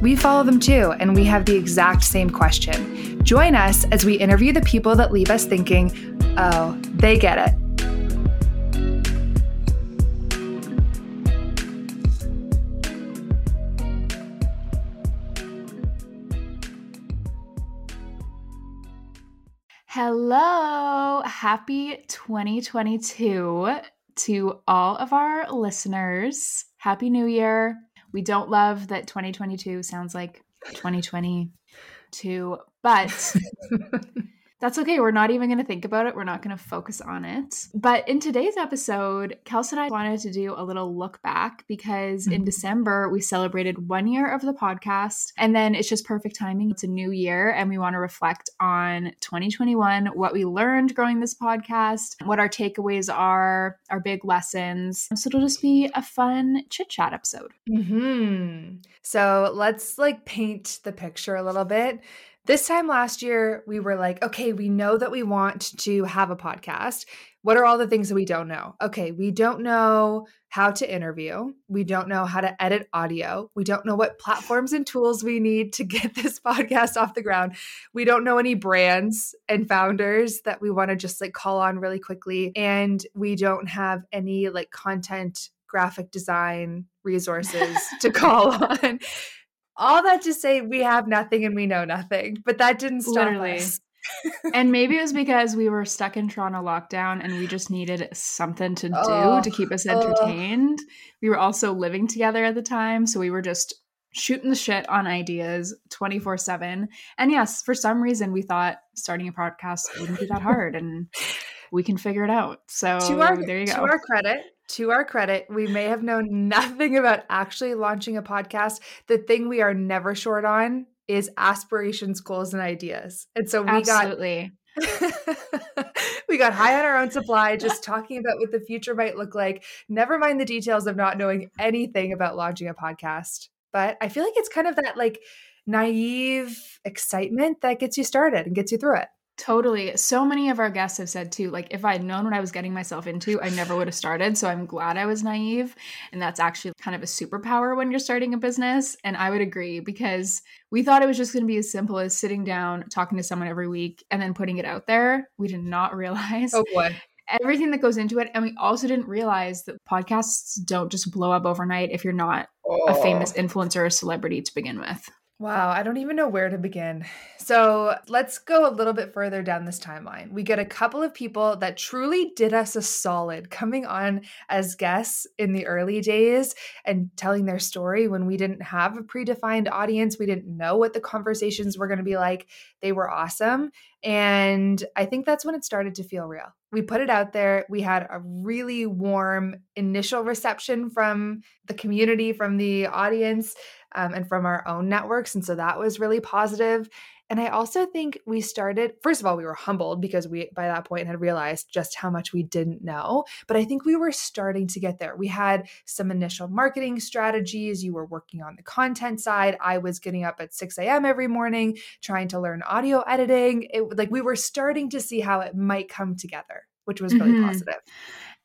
we follow them too, and we have the exact same question. Join us as we interview the people that leave us thinking, oh, they get it. Hello, happy 2022 to all of our listeners. Happy New Year. We don't love that 2022 sounds like 2022, but That's okay. We're not even going to think about it. We're not going to focus on it. But in today's episode, Kelsey and I wanted to do a little look back because in mm-hmm. December, we celebrated one year of the podcast. And then it's just perfect timing. It's a new year, and we want to reflect on 2021, what we learned growing this podcast, what our takeaways are, our big lessons. So it'll just be a fun chit chat episode. Hmm. So let's like paint the picture a little bit. This time last year, we were like, okay, we know that we want to have a podcast. What are all the things that we don't know? Okay, we don't know how to interview. We don't know how to edit audio. We don't know what platforms and tools we need to get this podcast off the ground. We don't know any brands and founders that we want to just like call on really quickly. And we don't have any like content graphic design resources to call on all that to say we have nothing and we know nothing but that didn't stop Literally. us and maybe it was because we were stuck in Toronto lockdown and we just needed something to do oh, to keep us oh. entertained. Oh. We were also living together at the time, so we were just shooting the shit on ideas 24 7. And yes, for some reason, we thought starting a podcast wouldn't be that hard and we can figure it out. So to our, there you go. To our credit, to our credit, we may have known nothing about actually launching a podcast. The thing we are never short on is aspirations, goals, and ideas. And so we Absolutely. got we got high on our own supply, just talking about what the future might look like. Never mind the details of not knowing anything about launching a podcast. But I feel like it's kind of that like naive excitement that gets you started and gets you through it. Totally. So many of our guests have said too, like, if I had known what I was getting myself into, I never would have started. So I'm glad I was naive. And that's actually kind of a superpower when you're starting a business. And I would agree because we thought it was just going to be as simple as sitting down, talking to someone every week, and then putting it out there. We did not realize. Oh, boy. Everything that goes into it. And we also didn't realize that podcasts don't just blow up overnight if you're not oh. a famous influencer or celebrity to begin with. Wow, I don't even know where to begin. So let's go a little bit further down this timeline. We get a couple of people that truly did us a solid coming on as guests in the early days and telling their story when we didn't have a predefined audience. We didn't know what the conversations were going to be like. They were awesome. And I think that's when it started to feel real. We put it out there. We had a really warm initial reception from the community, from the audience, um, and from our own networks. And so that was really positive. And I also think we started, first of all, we were humbled because we, by that point, had realized just how much we didn't know. But I think we were starting to get there. We had some initial marketing strategies. You were working on the content side. I was getting up at 6 a.m. every morning trying to learn audio editing. It, like we were starting to see how it might come together, which was really mm-hmm. positive.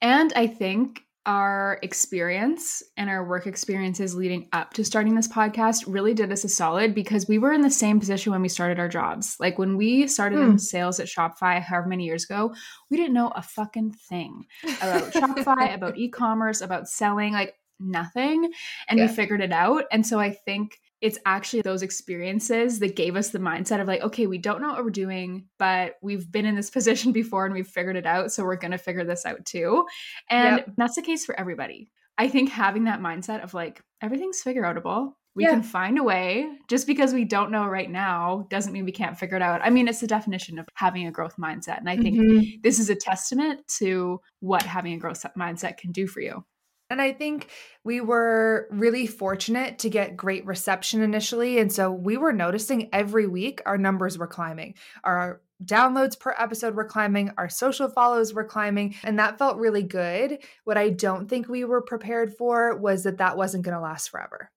And I think our experience and our work experiences leading up to starting this podcast really did us a solid because we were in the same position when we started our jobs. Like when we started in hmm. sales at Shopify however many years ago, we didn't know a fucking thing about Shopify, about e-commerce, about selling, like nothing. And yeah. we figured it out. And so I think it's actually those experiences that gave us the mindset of like, okay, we don't know what we're doing, but we've been in this position before and we've figured it out. So we're going to figure this out too. And yep. that's the case for everybody. I think having that mindset of like, everything's figure outable. We yeah. can find a way. Just because we don't know right now doesn't mean we can't figure it out. I mean, it's the definition of having a growth mindset. And I think mm-hmm. this is a testament to what having a growth mindset can do for you. And I think we were really fortunate to get great reception initially. And so we were noticing every week our numbers were climbing. Our downloads per episode were climbing, our social follows were climbing, and that felt really good. What I don't think we were prepared for was that that wasn't going to last forever.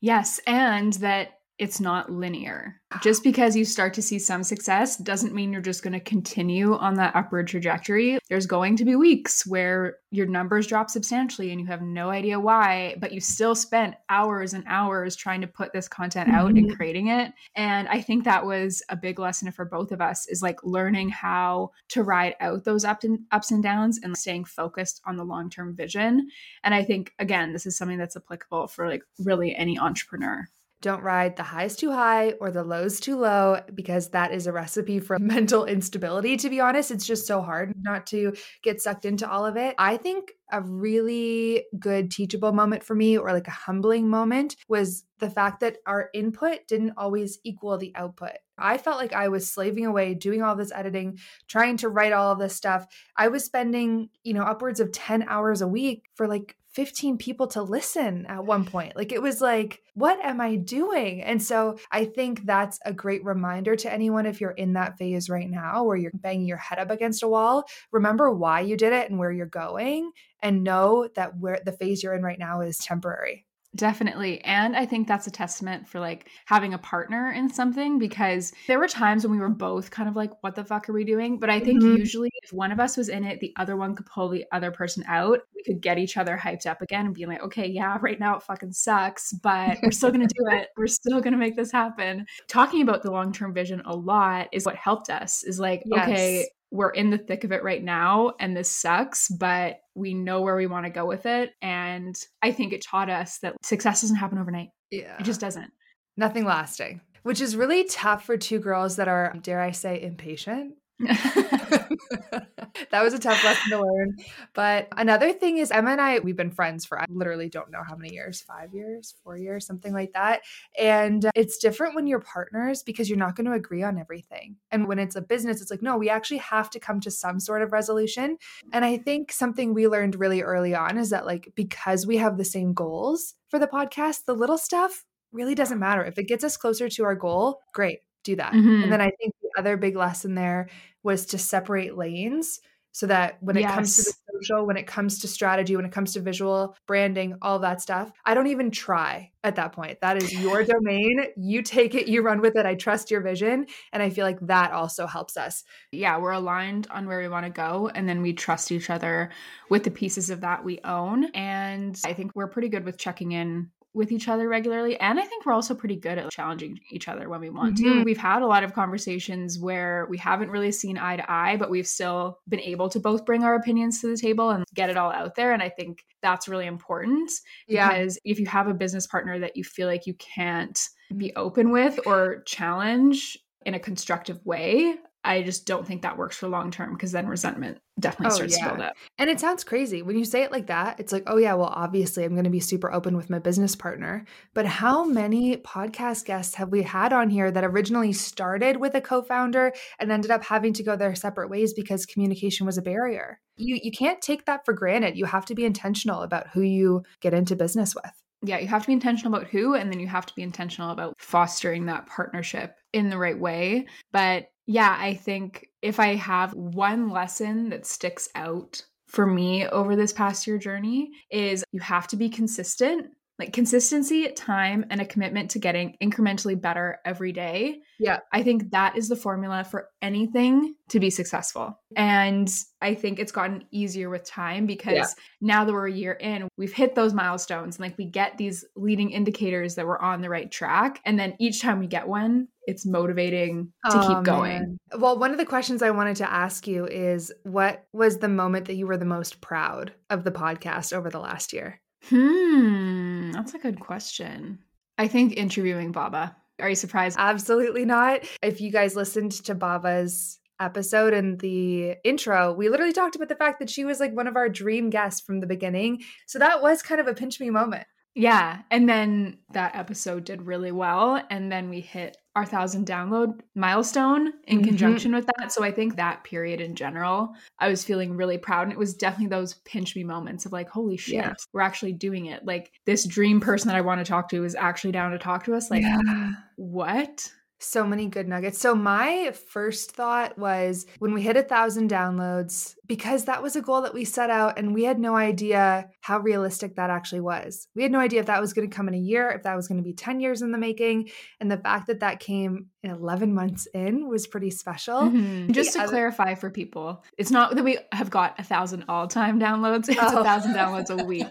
Yes, and that it's not linear. Just because you start to see some success doesn't mean you're just going to continue on that upward trajectory. There's going to be weeks where your numbers drop substantially and you have no idea why, but you still spent hours and hours trying to put this content out mm-hmm. and creating it. And I think that was a big lesson for both of us is like learning how to ride out those ups and ups and downs and staying focused on the long-term vision. And I think again, this is something that's applicable for like really any entrepreneur. Don't ride the highs too high or the lows too low because that is a recipe for mental instability. To be honest, it's just so hard not to get sucked into all of it. I think a really good teachable moment for me or like a humbling moment was the fact that our input didn't always equal the output. I felt like I was slaving away doing all this editing, trying to write all of this stuff. I was spending, you know, upwards of 10 hours a week for like 15 people to listen at one point. Like it was like, what am I doing? And so I think that's a great reminder to anyone if you're in that phase right now where you're banging your head up against a wall. Remember why you did it and where you're going and know that where the phase you're in right now is temporary. Definitely. And I think that's a testament for like having a partner in something because there were times when we were both kind of like, what the fuck are we doing? But I think mm-hmm. usually if one of us was in it, the other one could pull the other person out. We could get each other hyped up again and be like, okay, yeah, right now it fucking sucks, but we're still going to do it. We're still going to make this happen. Talking about the long term vision a lot is what helped us is like, yes. okay, we're in the thick of it right now and this sucks, but we know where we want to go with it. And I think it taught us that success doesn't happen overnight. Yeah. It just doesn't. Nothing lasting, which is really tough for two girls that are, dare I say, impatient. that was a tough lesson to learn. But another thing is, Emma and I, we've been friends for I literally don't know how many years five years, four years, something like that. And it's different when you're partners because you're not going to agree on everything. And when it's a business, it's like, no, we actually have to come to some sort of resolution. And I think something we learned really early on is that, like, because we have the same goals for the podcast, the little stuff really doesn't matter. If it gets us closer to our goal, great do that. Mm-hmm. And then I think the other big lesson there was to separate lanes so that when yes. it comes to the social, when it comes to strategy, when it comes to visual branding, all that stuff, I don't even try at that point. That is your domain. You take it, you run with it. I trust your vision. And I feel like that also helps us. Yeah, we're aligned on where we want to go. And then we trust each other with the pieces of that we own. And I think we're pretty good with checking in with each other regularly. And I think we're also pretty good at challenging each other when we want mm-hmm. to. We've had a lot of conversations where we haven't really seen eye to eye, but we've still been able to both bring our opinions to the table and get it all out there. And I think that's really important yeah. because if you have a business partner that you feel like you can't be open with or challenge in a constructive way, I just don't think that works for long term because then resentment definitely oh, starts yeah. to build up. And it sounds crazy when you say it like that. It's like, oh, yeah, well, obviously, I'm going to be super open with my business partner. But how many podcast guests have we had on here that originally started with a co founder and ended up having to go their separate ways because communication was a barrier? You, you can't take that for granted. You have to be intentional about who you get into business with yeah, you have to be intentional about who, and then you have to be intentional about fostering that partnership in the right way. But yeah, I think if I have one lesson that sticks out for me over this past year journey is you have to be consistent like consistency, time, and a commitment to getting incrementally better every day. Yeah. I think that is the formula for anything to be successful. And I think it's gotten easier with time because yeah. now that we're a year in, we've hit those milestones and like we get these leading indicators that we're on the right track. And then each time we get one, it's motivating to oh, keep going. Man. Well, one of the questions I wanted to ask you is what was the moment that you were the most proud of the podcast over the last year? Hmm. Hmm, that's a good question. I think interviewing Baba. Are you surprised? Absolutely not. If you guys listened to Baba's episode and the intro, we literally talked about the fact that she was like one of our dream guests from the beginning. So that was kind of a pinch me moment. Yeah. And then that episode did really well. And then we hit our thousand download milestone in mm-hmm. conjunction with that. So I think that period in general, I was feeling really proud. And it was definitely those pinch me moments of like, holy shit, yeah. we're actually doing it. Like this dream person that I want to talk to is actually down to talk to us. Like, yeah. what? So many good nuggets. So, my first thought was when we hit a thousand downloads, because that was a goal that we set out and we had no idea how realistic that actually was. We had no idea if that was going to come in a year, if that was going to be 10 years in the making. And the fact that that came 11 months in was pretty special. Mm-hmm. Just to clarify for people, it's not that we have got a thousand all time downloads, it's oh. a thousand downloads a week.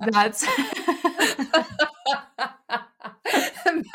That's.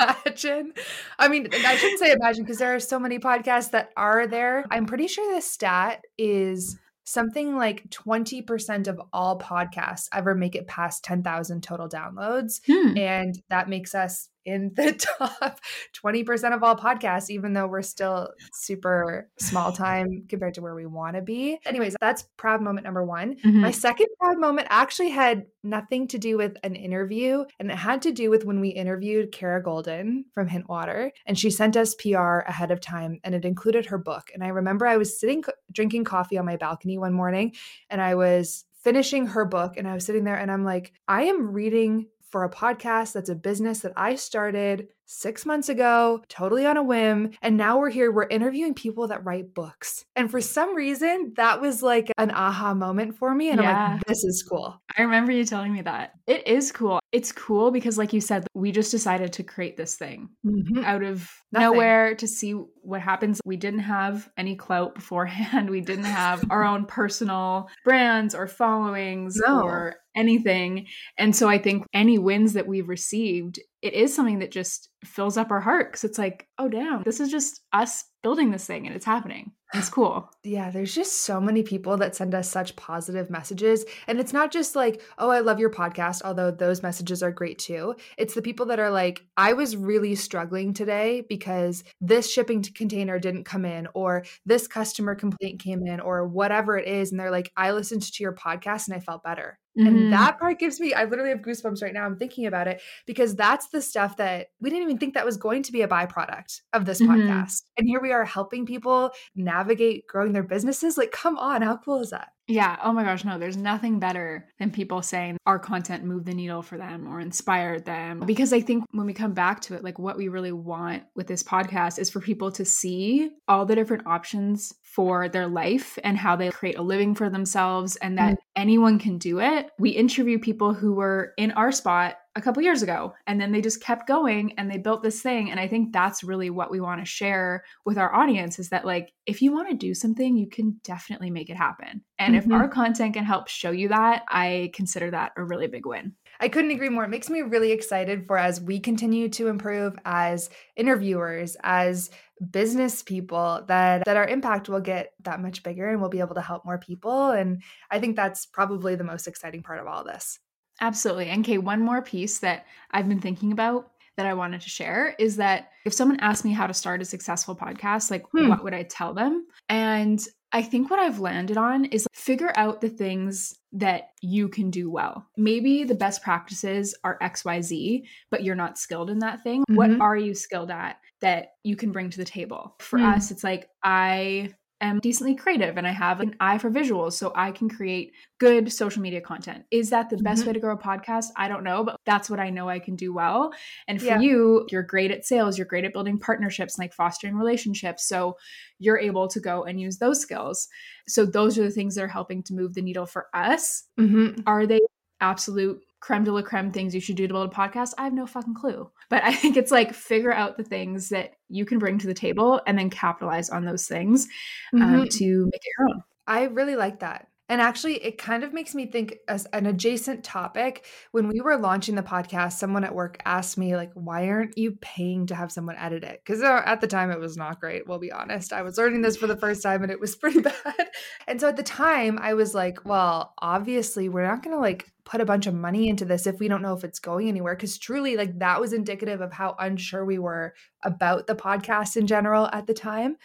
imagine. I mean, I shouldn't say imagine because there are so many podcasts that are there. I'm pretty sure the stat is something like 20% of all podcasts ever make it past 10,000 total downloads. Hmm. And that makes us in the top 20% of all podcasts, even though we're still super small time compared to where we want to be. Anyways, that's proud moment number one. Mm-hmm. My second proud moment actually had nothing to do with an interview, and it had to do with when we interviewed Kara Goldin from Hintwater, and she sent us PR ahead of time, and it included her book. And I remember I was sitting drinking coffee on my balcony one morning, and I was finishing her book and I was sitting there and I'm like, I am reading for a podcast that's a business that I started six months ago, totally on a whim. And now we're here, we're interviewing people that write books. And for some reason, that was like an aha moment for me. And yeah. I'm like, this is cool. I remember you telling me that. It is cool. It's cool because, like you said, we just decided to create this thing mm-hmm. out of Nothing. nowhere to see what happens. We didn't have any clout beforehand. We didn't have our own personal brands or followings no. or anything. And so I think any wins that we've received, it is something that just fills up our heart because it's like, oh, damn, this is just us building this thing and it's happening. It's cool. Yeah, there's just so many people that send us such positive messages. And it's not just like, oh, I love your podcast, although those messages are great too. It's the people that are like, I was really struggling today because this shipping container didn't come in, or this customer complaint came in, or whatever it is. And they're like, I listened to your podcast and I felt better. Mm-hmm. And that part gives me, I literally have goosebumps right now. I'm thinking about it because that's the stuff that we didn't even think that was going to be a byproduct of this mm-hmm. podcast. And here we are helping people navigate growing their businesses. Like, come on, how cool is that? Yeah. Oh my gosh, no, there's nothing better than people saying our content moved the needle for them or inspired them. Because I think when we come back to it, like what we really want with this podcast is for people to see all the different options for their life and how they create a living for themselves and that mm-hmm. anyone can do it. We interview people who were in our spot a couple years ago and then they just kept going and they built this thing and i think that's really what we want to share with our audience is that like if you want to do something you can definitely make it happen and mm-hmm. if our content can help show you that i consider that a really big win I couldn't agree more. It makes me really excited for as we continue to improve as interviewers, as business people that that our impact will get that much bigger and we'll be able to help more people and I think that's probably the most exciting part of all this. Absolutely. And Kay, one more piece that I've been thinking about that I wanted to share is that if someone asked me how to start a successful podcast, like hmm. what would I tell them? And I think what I've landed on is figure out the things that you can do well. Maybe the best practices are XYZ, but you're not skilled in that thing. Mm-hmm. What are you skilled at that you can bring to the table? For mm. us, it's like I am decently creative and I have an eye for visuals, so I can create good social media content. Is that the best mm-hmm. way to grow a podcast? I don't know, but that's what I know I can do well. And for yeah. you, you're great at sales, you're great at building partnerships, like fostering relationships. So you're able to go and use those skills. So those are the things that are helping to move the needle for us. Mm-hmm. Are they absolute creme de la creme things you should do to build a podcast, I have no fucking clue. But I think it's like figure out the things that you can bring to the table and then capitalize on those things um, mm-hmm. to make it your own. I really like that. And actually, it kind of makes me think as an adjacent topic. When we were launching the podcast, someone at work asked me, like, why aren't you paying to have someone edit it? Because uh, at the time, it was not great. We'll be honest. I was learning this for the first time and it was pretty bad. And so at the time, I was like, well, obviously, we're not going to like put a bunch of money into this if we don't know if it's going anywhere. Because truly, like, that was indicative of how unsure we were about the podcast in general at the time.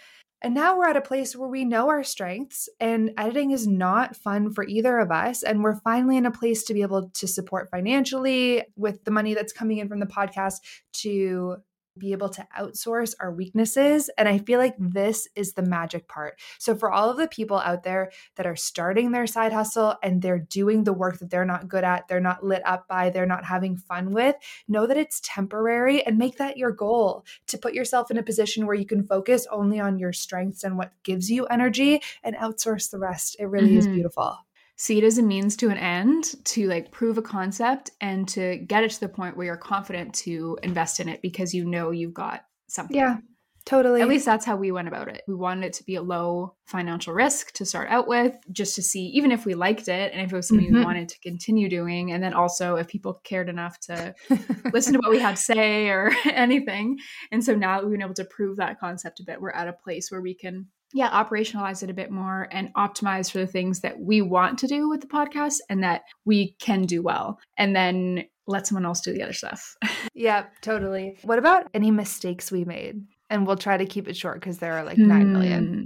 And now we're at a place where we know our strengths, and editing is not fun for either of us. And we're finally in a place to be able to support financially with the money that's coming in from the podcast to be able to outsource our weaknesses. And I feel like this is the magic part. So, for all of the people out there that are starting their side hustle and they're doing the work that they're not good at, they're not lit up by, they're not having fun with, know that it's temporary and make that your goal to put yourself in a position where you can focus only on your strengths and what gives you energy and outsource the rest. It really mm-hmm. is beautiful see it as a means to an end to like prove a concept and to get it to the point where you're confident to invest in it because you know you've got something. Yeah. Totally. At least that's how we went about it. We wanted it to be a low financial risk to start out with, just to see even if we liked it and if it was something mm-hmm. we wanted to continue doing. And then also if people cared enough to listen to what we had to say or anything. And so now that we've been able to prove that concept a bit. We're at a place where we can yeah, operationalize it a bit more and optimize for the things that we want to do with the podcast and that we can do well. And then let someone else do the other stuff. yeah, totally. What about any mistakes we made? And we'll try to keep it short because there are like 9 million.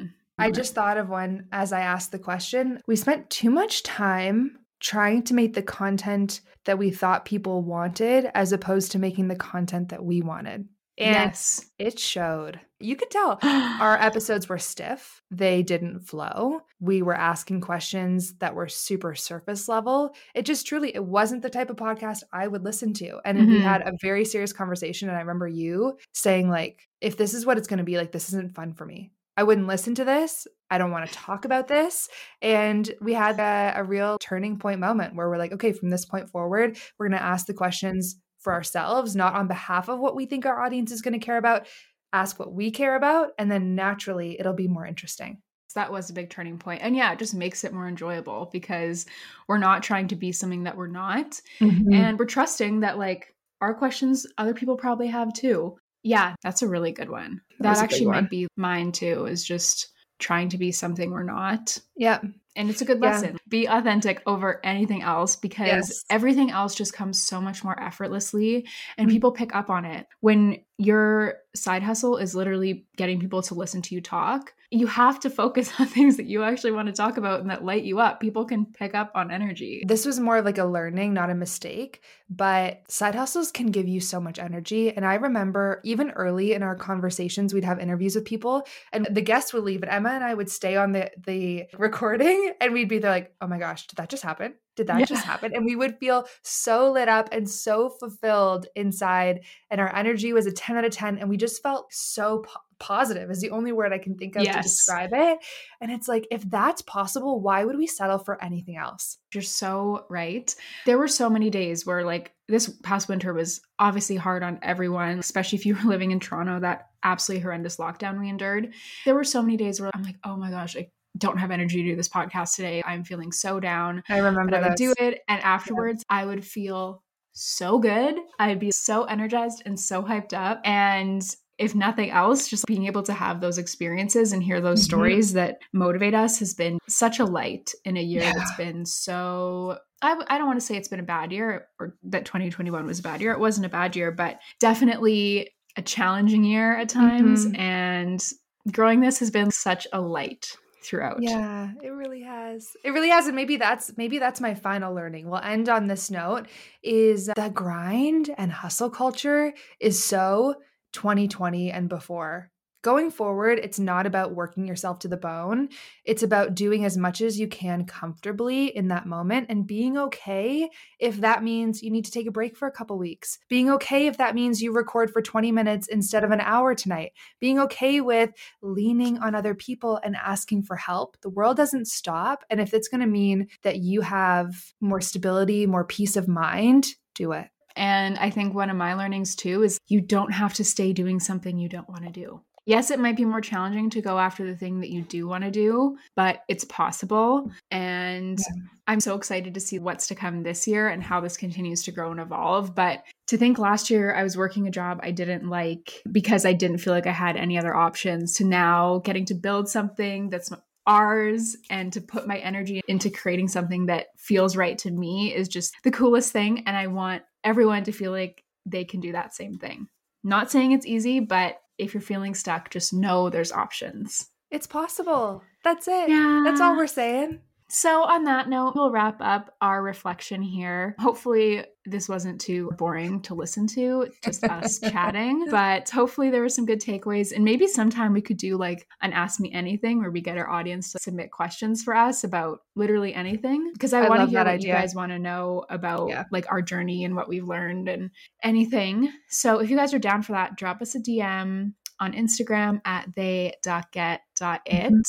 Mm. I just thought of one as I asked the question. We spent too much time trying to make the content that we thought people wanted as opposed to making the content that we wanted. And yes. it showed. You could tell our episodes were stiff. They didn't flow. We were asking questions that were super surface level. It just truly it wasn't the type of podcast I would listen to. And mm-hmm. we had a very serious conversation and I remember you saying like if this is what it's going to be like this isn't fun for me. I wouldn't listen to this. I don't want to talk about this. And we had a, a real turning point moment where we're like, okay, from this point forward, we're going to ask the questions for ourselves, not on behalf of what we think our audience is going to care about. Ask what we care about, and then naturally it'll be more interesting. So that was a big turning point. And yeah, it just makes it more enjoyable because we're not trying to be something that we're not. Mm-hmm. And we're trusting that, like, our questions other people probably have too. Yeah, that's a really good one. That, that actually might be mine too, is just trying to be something we're not. Yeah. And it's a good lesson. Yeah. Be authentic over anything else because yes. everything else just comes so much more effortlessly and mm-hmm. people pick up on it. When your side hustle is literally getting people to listen to you talk, you have to focus on things that you actually want to talk about and that light you up. People can pick up on energy. This was more of like a learning, not a mistake, but side hustles can give you so much energy. And I remember even early in our conversations, we'd have interviews with people and the guests would leave and Emma and I would stay on the the recording and we'd be there like, "Oh my gosh, did that just happen? Did that yeah. just happen?" And we would feel so lit up and so fulfilled inside and our energy was a 10 out of 10 and we just felt so po- positive is the only word I can think of yes. to describe it. And it's like, if that's possible, why would we settle for anything else? You're so right. There were so many days where, like, this past winter was obviously hard on everyone, especially if you were living in Toronto, that absolutely horrendous lockdown we endured. There were so many days where I'm like, oh my gosh, I don't have energy to do this podcast today. I'm feeling so down. I remember I would do it. And afterwards, yeah. I would feel so good. I'd be so energized and so hyped up. And if nothing else, just being able to have those experiences and hear those mm-hmm. stories that motivate us has been such a light in a year yeah. that's been so. I, I don't want to say it's been a bad year or that 2021 was a bad year. It wasn't a bad year, but definitely a challenging year at times. Mm-hmm. And growing this has been such a light throughout. Yeah, it really has. It really has and maybe that's maybe that's my final learning. We'll end on this note is the grind and hustle culture is so 2020 and before. Going forward, it's not about working yourself to the bone. It's about doing as much as you can comfortably in that moment and being okay if that means you need to take a break for a couple weeks. Being okay if that means you record for 20 minutes instead of an hour tonight. Being okay with leaning on other people and asking for help. The world doesn't stop. And if it's going to mean that you have more stability, more peace of mind, do it. And I think one of my learnings too is you don't have to stay doing something you don't want to do. Yes, it might be more challenging to go after the thing that you do want to do, but it's possible. And yeah. I'm so excited to see what's to come this year and how this continues to grow and evolve. But to think last year I was working a job I didn't like because I didn't feel like I had any other options to now getting to build something that's ours and to put my energy into creating something that feels right to me is just the coolest thing. And I want everyone to feel like they can do that same thing. Not saying it's easy, but if you're feeling stuck, just know there's options. It's possible. That's it. Yeah. That's all we're saying. So, on that note, we'll wrap up our reflection here. Hopefully, this wasn't too boring to listen to, just us chatting, but hopefully, there were some good takeaways. And maybe sometime we could do like an Ask Me Anything where we get our audience to submit questions for us about literally anything. Because I, I want to hear what idea. you guys want to know about yeah. like our journey and what we've learned and anything. So, if you guys are down for that, drop us a DM on Instagram at they.get.it. Mm-hmm.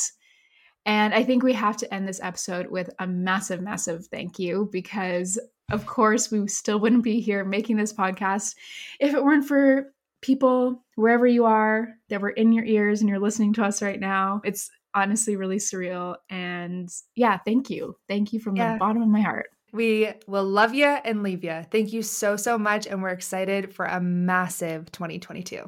And I think we have to end this episode with a massive, massive thank you because, of course, we still wouldn't be here making this podcast if it weren't for people wherever you are that were in your ears and you're listening to us right now. It's honestly really surreal. And yeah, thank you. Thank you from yeah. the bottom of my heart. We will love you and leave you. Thank you so, so much. And we're excited for a massive 2022.